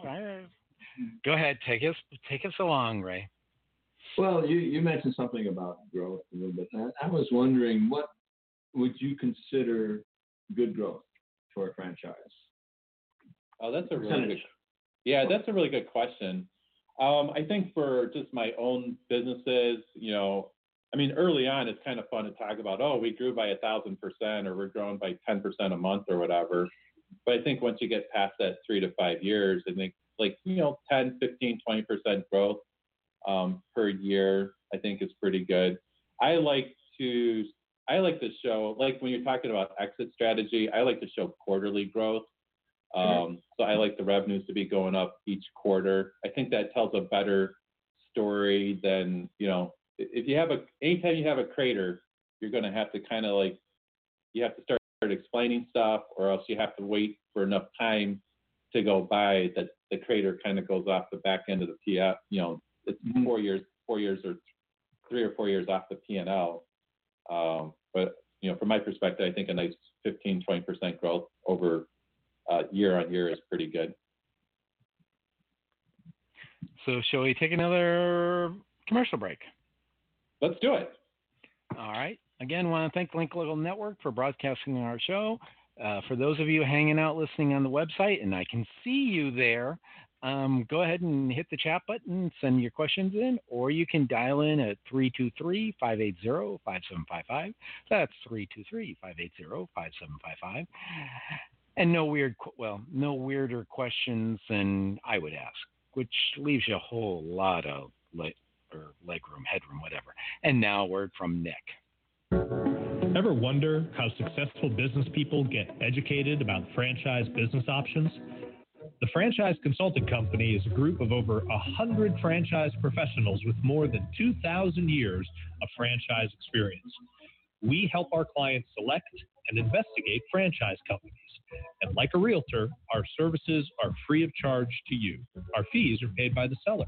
Go ahead, take us take us along, Ray. Well, you, you mentioned something about growth a little bit. I, I was wondering what would you consider good growth for a franchise? Oh, that's a really Percentage. good. Yeah, that's a really good question. Um, I think for just my own businesses, you know, I mean, early on, it's kind of fun to talk about, oh, we grew by a thousand percent, or we're growing by ten percent a month, or whatever. But I think once you get past that three to five years, I think like you know, 10, 15, 20 percent growth um, per year, I think is pretty good. I like to I like to show like when you're talking about exit strategy, I like to show quarterly growth. Um, so I like the revenues to be going up each quarter. I think that tells a better story than you know. If you have a anytime you have a crater, you're going to have to kind of like you have to start explaining stuff, or else you have to wait for enough time to go by that the crater kind of goes off the back end of the PF. You know, it's four years, four years or three or four years off the P and L. Um, but you know, from my perspective, I think a nice 15, 20 percent growth over uh, year on year is pretty good. So shall we take another commercial break? Let's do it. All right. Again, want to thank Link Local Network for broadcasting our show. Uh, for those of you hanging out listening on the website, and I can see you there, um, go ahead and hit the chat button, send your questions in, or you can dial in at 323 580 5755. That's 323 580 5755. And no weird, well, no weirder questions than I would ask, which leaves you a whole lot of leg or legroom, headroom, whatever. And now, word from Nick. Ever wonder how successful business people get educated about franchise business options? The Franchise Consulting Company is a group of over 100 franchise professionals with more than 2,000 years of franchise experience. We help our clients select and investigate franchise companies. And like a realtor, our services are free of charge to you. Our fees are paid by the seller.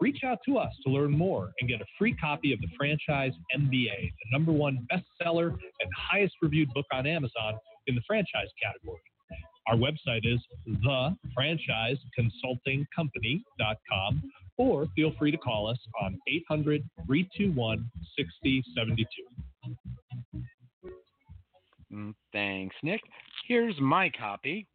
Reach out to us to learn more and get a free copy of the Franchise MBA, the number one bestseller and highest reviewed book on Amazon in the franchise category. Our website is thefranchiseconsultingcompany.com or feel free to call us on 800 321 6072. Mm, Thanks, Nick. Here's my copy.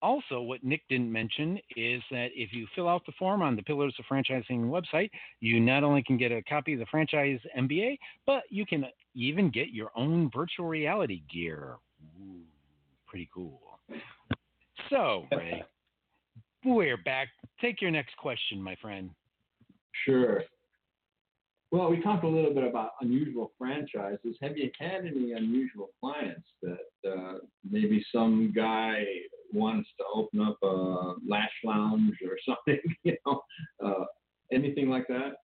Also, what Nick didn't mention is that if you fill out the form on the Pillars of Franchising website, you not only can get a copy of the Franchise MBA, but you can even get your own virtual reality gear. Ooh, pretty cool. So, Ray, we're back. Take your next question, my friend. Sure. Well, we talked a little bit about unusual franchises. Have you had any unusual clients that uh, maybe some guy wants to open up a lash lounge or something? You know, uh, anything like that?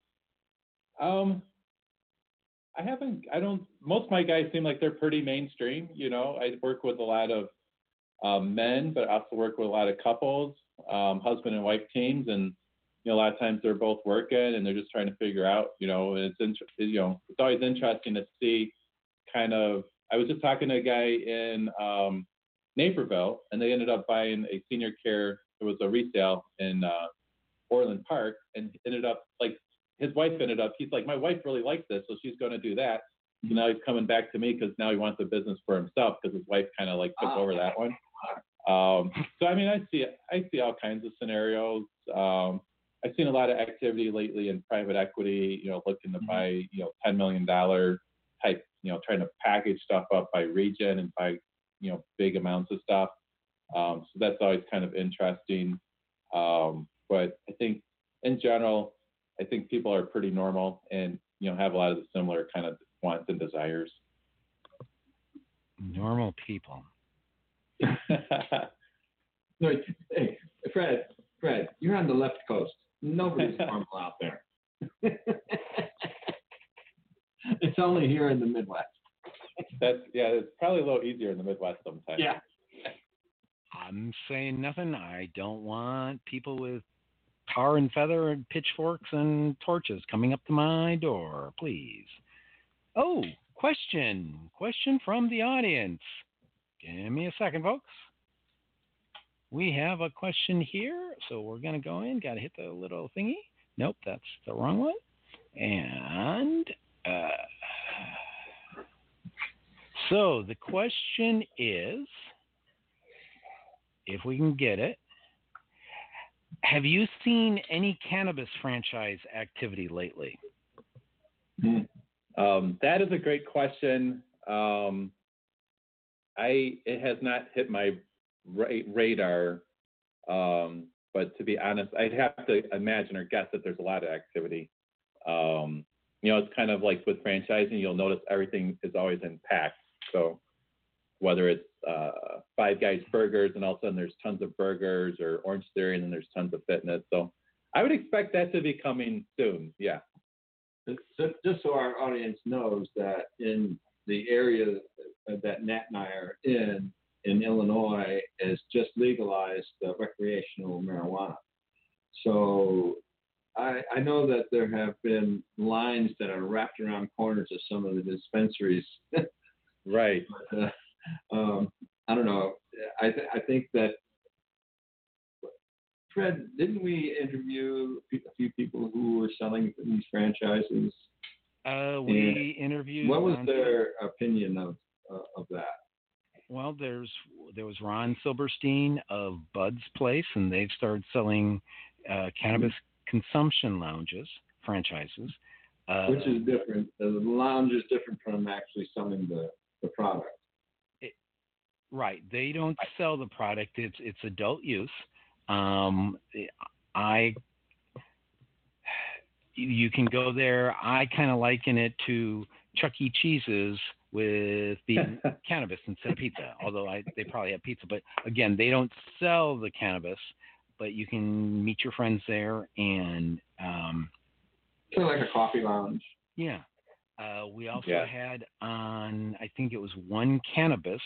Um, I haven't. I don't. Most of my guys seem like they're pretty mainstream. You know, I work with a lot of um, men, but I also work with a lot of couples, um, husband and wife teams, and you know, a lot of times they're both working and they're just trying to figure out. You know, and it's inter- you know, it's always interesting to see kind of. I was just talking to a guy in um, Naperville, and they ended up buying a senior care. It was a resale in uh, Orland Park, and ended up like his wife ended up. He's like, my wife really likes this, so she's going to do that. So now he's coming back to me because now he wants a business for himself because his wife kind of like took Ah. over that one. Um, so I mean, I see I see all kinds of scenarios. Um, I've seen a lot of activity lately in private equity. You know, looking to buy you know ten million dollar type. You know, trying to package stuff up by region and buy you know big amounts of stuff. Um, so that's always kind of interesting. Um, but I think in general, I think people are pretty normal and you know have a lot of the similar kind of wants and desires. Normal people. No, hey, Fred, Fred, you're on the left coast. Nobody's normal out there. it's only here in the Midwest. That's yeah, it's probably a little easier in the Midwest sometimes. Yeah. I'm saying nothing. I don't want people with tar and feather and pitchforks and torches coming up to my door, please. Oh, question. Question from the audience. Give me a second, folks. We have a question here, so we're going to go in. Got to hit the little thingy. Nope, that's the wrong one. And uh, so the question is if we can get it, have you seen any cannabis franchise activity lately? Um, that is a great question. Um, I it has not hit my ra- radar, um, but to be honest, I'd have to imagine or guess that there's a lot of activity. Um, you know, it's kind of like with franchising, you'll notice everything is always in packs. So whether it's uh, Five Guys burgers and all of a sudden there's tons of burgers or Orange Theory and then there's tons of fitness. So I would expect that to be coming soon. Yeah. So, just so our audience knows that in the area that Nat and I are in, in Illinois, has just legalized uh, recreational marijuana. So I, I know that there have been lines that are wrapped around corners of some of the dispensaries. Right. but, uh, um, I don't know. I, th- I think that Fred, didn't we interview a few people who were selling these franchises? Uh, we interviewed. What was their opinion of uh, of that? Well, there's there was Ron Silberstein of Bud's Place, and they've started selling uh, cannabis consumption lounges franchises. Uh, Which is different. The lounge is different from actually selling the, the product. Right. They don't sell the product. It's it's adult use. Um, I you can go there. I kind of liken it to Chuck E. Cheese's with the cannabis instead of pizza. Although I, they probably have pizza, but again, they don't sell the cannabis. But you can meet your friends there, and um, Kind of like a coffee lounge. yeah. Uh, we also Yeah. had on, I think it was One Cannabis,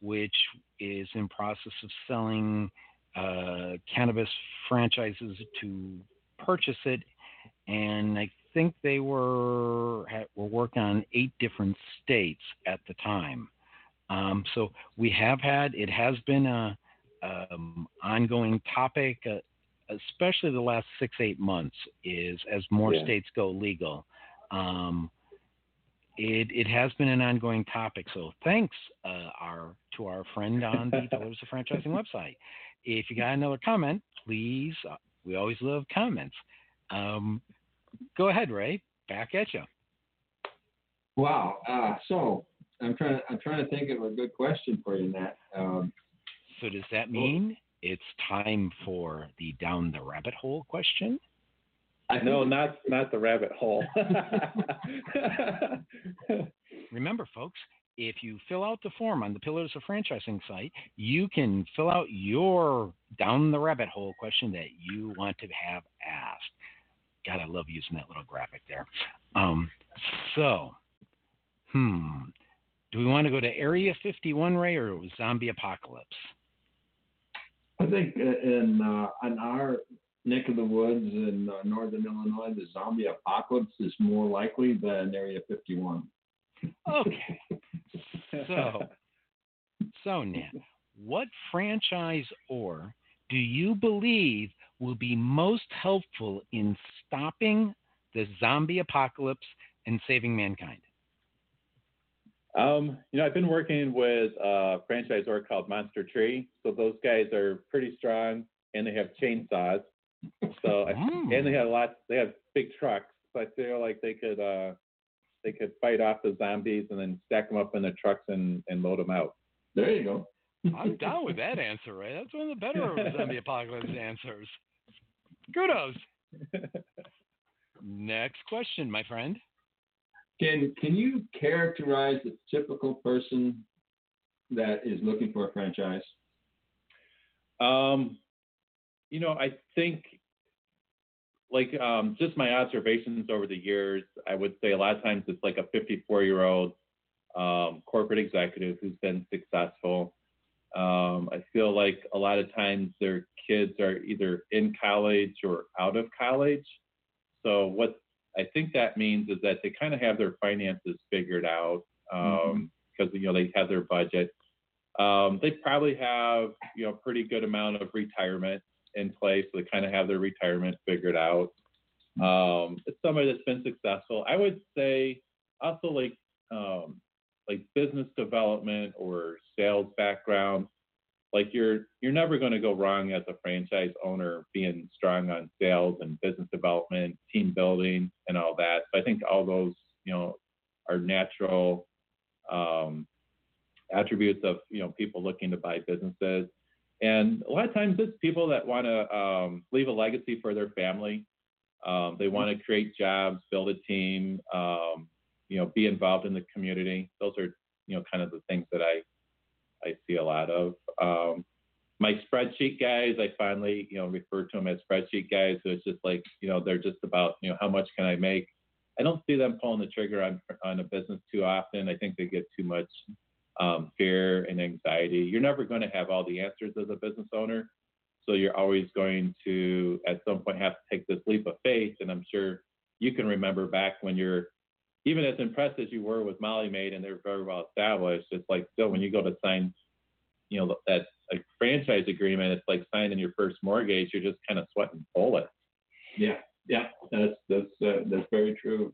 which is in process of selling uh, cannabis franchises to purchase it, and I think they were were working on eight different states at the time. Um, so we have had it has been a um, ongoing topic, uh, especially the last six eight months, is as more Yeah. states go legal. Um, it, it has been an ongoing topic. So thanks uh, our to our friend on the Pillars of Franchising website. If you got another comment, please. Uh, we always love comments. Um, go ahead, Ray. Back at you. Wow. Uh, so I'm trying. I'm trying to think of a good question for you, Matt. Um, So does that mean it's time for the down the rabbit hole question? I No, not not the rabbit hole. Remember, folks, if you fill out the form on the Pillars of Franchising site, you can fill out your down the rabbit hole question that you want to have asked. God, I love using that little graphic there. Um, so, hmm, do we want to go to Area 51, Ray, or Zombie Apocalypse? I think uh, in uh, in our neck of the woods in uh, northern Illinois, the zombie apocalypse is more likely than Area 51. Okay. So, so Nat, what franchise or do you believe will be most helpful in stopping the zombie apocalypse and saving mankind? Um, you know, I've been working with a franchisor called Monster Tree. So those guys are pretty strong and they have chainsaws. So I, Mm. and they have lots they have big trucks. So I feel like they could uh they could fight off the zombies and then stack them up in the trucks and, and load them out. There you go. I'm down with that answer, right? That's one of the better zombie apocalypse answers. Kudos. Next question, my friend. Can can you characterize the typical person that is looking for a franchise? Um, you know, I think like um, just my observations over the years, I would say a lot of times it's like a 54 year old um, corporate executive who's been successful. Um, I feel like a lot of times their kids are either in college or out of college. So what I think that means is that they kind of have their finances figured out because you know they have their budget. Um, they probably have you know pretty good amount of retirement in place. So they kind of have their retirement figured out. Um, it's somebody that's been successful. I would say also like um, like business development or sales background. Like you're you're never going to go wrong as a franchise owner being strong on sales and business development, team building, and all that. So I think all those you know are natural um, attributes of you know people looking to buy businesses. And a lot of times it's people that want to um, leave a legacy for their family. Um, they want to create jobs, build a team, um, you know, be involved in the community. Those are, you know, kind of the things that I I see a lot of. Um, my spreadsheet guys, I finally, you know, refer to them as spreadsheet guys. So it's just like, you know, they're just about, you know, how much can I make? I don't see them pulling the trigger on on a business too often. I think they get too much um, fear and anxiety. You're never going to have all the answers as a business owner. So you're always going to, at some point, have to take this leap of faith. And I'm sure you can remember back when you're, even as impressed as you were with Molly Maid and they're very well established, it's like still when you go to sign, you know, that franchise agreement, it's like signing your first mortgage. You're just kind of sweating bullets. Yeah, yeah, that's that's uh, that's very true.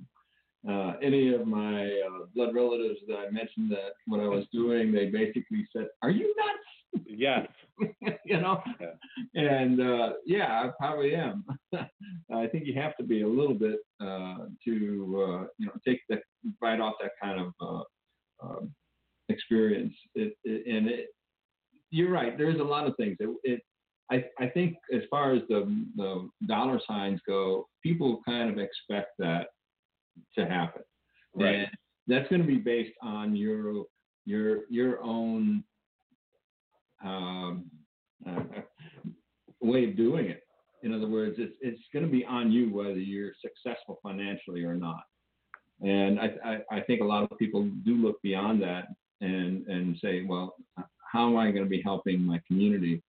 Uh, any of my uh, blood relatives that I mentioned that what I was doing, they basically said, "Are you nuts?" Yes. you know, Yeah. and uh, yeah, I probably am. I think you have to be a little bit uh, to uh, you know take that bite off that kind of uh, um, experience. It, it, and it, you're right. There's a lot of things. It, it I, I think as far as the, the dollar signs go, people kind of expect that to happen. Right. And that's going to be based on your your your own um, uh, way of doing it. In other words, it's it's going to be on you whether you're successful financially or not. And I, I, I think a lot of people do look beyond that and and say, well, how am I going to be helping my community?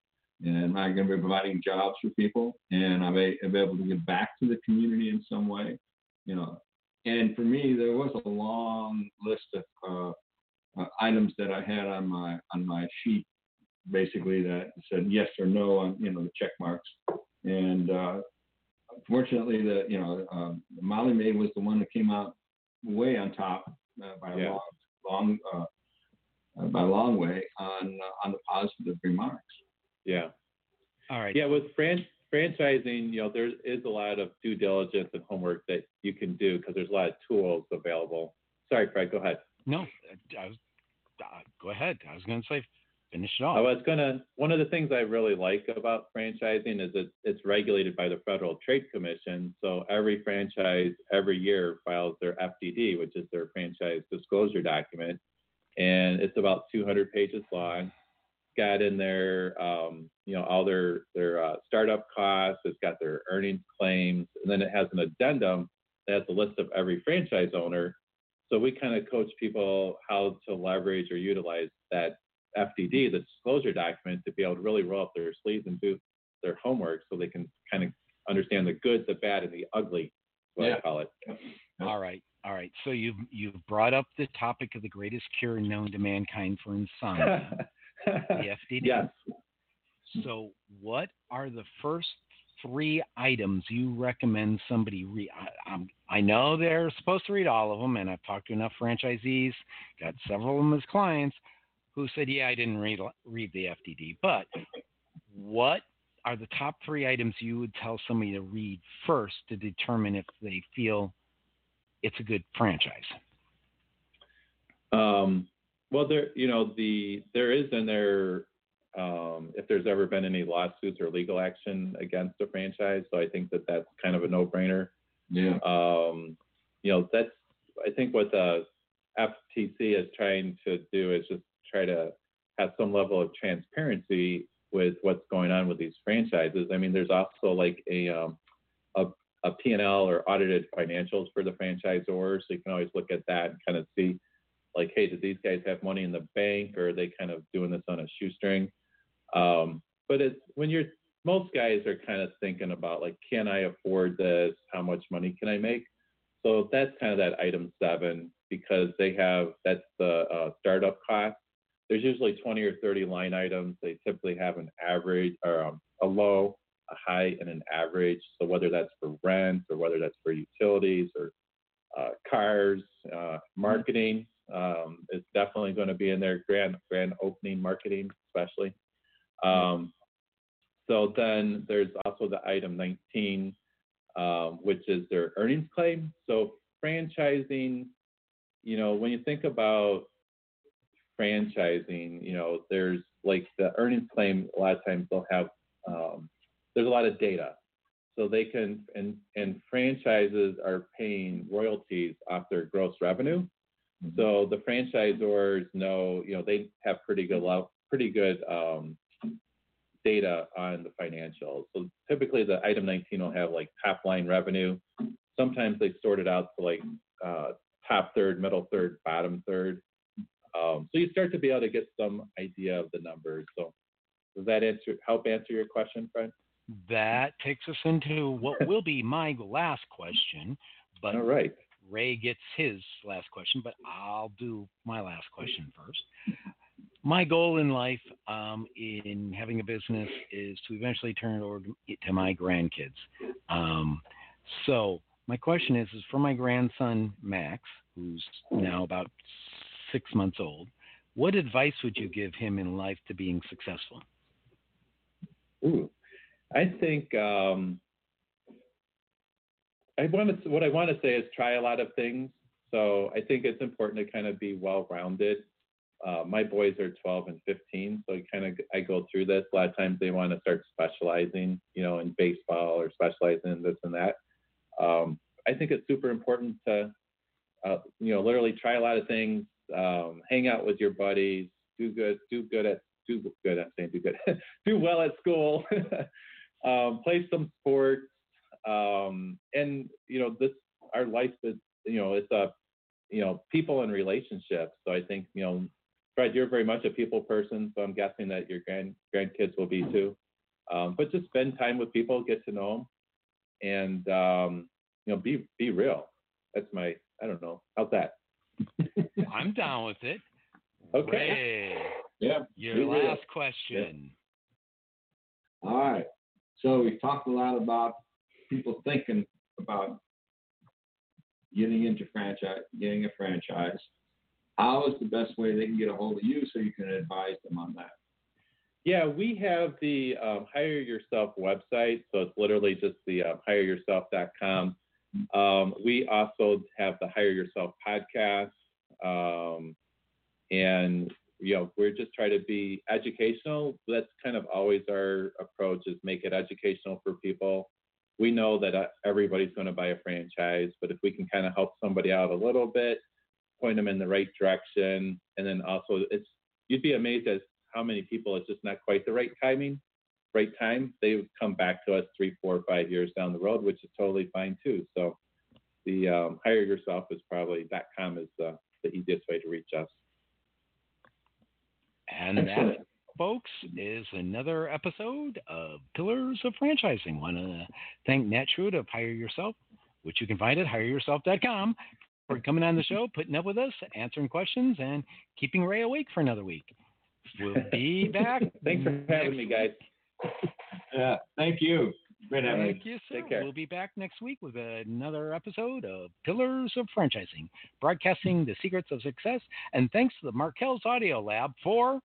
And am I going to be providing jobs for people? And am I, able to give back to the community in some way? You know, and for me, there was a long list of uh, uh, items that I had on my on my sheet, basically that said yes or no on you know the check marks. And uh, fortunately, the you know um, Molly Maid was the one that came out way on top uh, by a Yeah. long long uh, uh, by a long way on uh, on the positive remarks. Yeah. All right. Yeah, with fran- franchising, you know, there is a lot of due diligence and homework that you can do because there's a lot of tools available. Sorry, Fred, go ahead. No, I was, uh, go ahead. I was going to say, finish it I was gonna. One of the things I really like about franchising is that it's regulated by the Federal Trade Commission. So every franchise every year files their FDD, which is their franchise disclosure document, and it's about 200 pages long. Got in there, um, you know, all their their uh, startup costs. It's got their earnings claims, and then it has an addendum that has a list of every franchise owner. So we kind of coach people how to leverage or utilize that FDD, the disclosure document, to be able to really roll up their sleeves and do their homework so they can kind of understand the good, the bad, and the ugly, what Yeah. I call it. All right. All right. So you've you've brought up the topic of the greatest cure known to mankind for insomnia, the FDD. yes. So what are the first three items you recommend somebody read. I, I know they're supposed to read all of them, and I've talked to enough franchisees, got several of them as clients, who said, "Yeah, I didn't read read the FDD." But what are the top three items you would tell somebody to read first to determine if they feel it's a good franchise? Um, well, there, you know, the there is in there um, if there's ever been any lawsuits or legal action against a franchise. So I think that that's kind of a no-brainer. Yeah. Um, you know, that's I think what the FTC is trying to do is just try to have some level of transparency with what's going on with these franchises. I mean, there's also like a um, a, a P&L or audited financials for the franchisors, so you can always look at that and kind of see like, hey, do these guys have money in the bank or are they kind of doing this on a shoestring? Um, but it's when you're most guys are kind of thinking about like, can I afford this? How much money can I make? So that's kind of that item seven because they have that's the uh, startup cost. There's usually 20 or 30 line items. They typically have an average or um, a low, a high, and an average. So whether that's for rent or whether that's for utilities or uh, cars, uh, marketing um, is definitely going to be in their grand grand opening marketing, especially. Um, so then there's also the item 19, um, which is their earnings claim. So franchising, you know, when you think about franchising, you know, there's like the earnings claim. A lot of times they'll have um, there's a lot of data, so they can and and franchises are paying royalties off their gross revenue. Mm-hmm. So the franchisors know, you know, they have pretty good pretty good um, data on the financials. So typically the item 19 will have like top line revenue. Sometimes they sort it out to like uh, top third, middle third, bottom third. Um, so you start to be able to get some idea of the numbers. So does that answer help answer your question, Fred? That takes us into what will be my last question. But all right. Ray gets his last question, but I'll do my last question first. My goal in life, um, in having a business, is to eventually turn it over to, my grandkids. Um, so my question is, is for my grandson Max, who's now about six months old. What advice would you give him in life to being successful? Ooh, I think um, I want to, what I want to say is try a lot of things. So I think it's important to kind of be well-rounded. Uh, my boys are 12 and 15, so kind of I go through this. A lot of times they want to start specializing, you know, in baseball or specializing in this and that. Um, I think it's super important to, uh, you know, literally try a lot of things, um, hang out with your buddies, do good, do good at, do good. I'm saying do good, do well at school, um, play some sports, um, and you know this our life is you know it's a you know people and relationships. So i think you know fred you're very much a people person so i'm guessing that your grand grandkids will be too. Um, but just spend time with people get to know them and um, you know be be real. That's my i don't know. How's that i'm down with it. Okay. Ray, yeah your last question. Yeah. all right. So we've talked a lot about people thinking about getting into franchise, getting a franchise, how is the best way they can get a hold of you so you can advise them on that? Yeah, we have the um, Hire Yourself website, so it's literally just the um, hireyourself.com. Um, we also have the Hire Yourself podcast, um, and you know we're just trying to be educational. That's kind of always our approach is make it educational for people. We know that uh, everybody's going to buy a franchise, but if we can kind of help somebody out a little bit, point them in the right direction, and then also it's you'd be amazed at how many people it's just not quite the right timing, right time. They would come back to us three, four, five years down the road, which is totally fine too. So the um, hire yourself is probably .com is uh, the easiest way to reach us. And that folks, is another episode of Pillars of Franchising. Want to thank Nat Schroed of Hire Yourself, which you can find at hireyourself.com, for coming on the show, putting up with us, answering questions, and keeping Ray awake for another week. We'll be back. Thanks for having me, guys. Yeah, thank you. Great having you. Thank you, sir. Take care. We'll be back next week with another episode of Pillars of Franchising, broadcasting the secrets of success. And thanks to the Markel's Audio Lab for.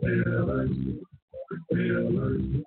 Pillars, pillars,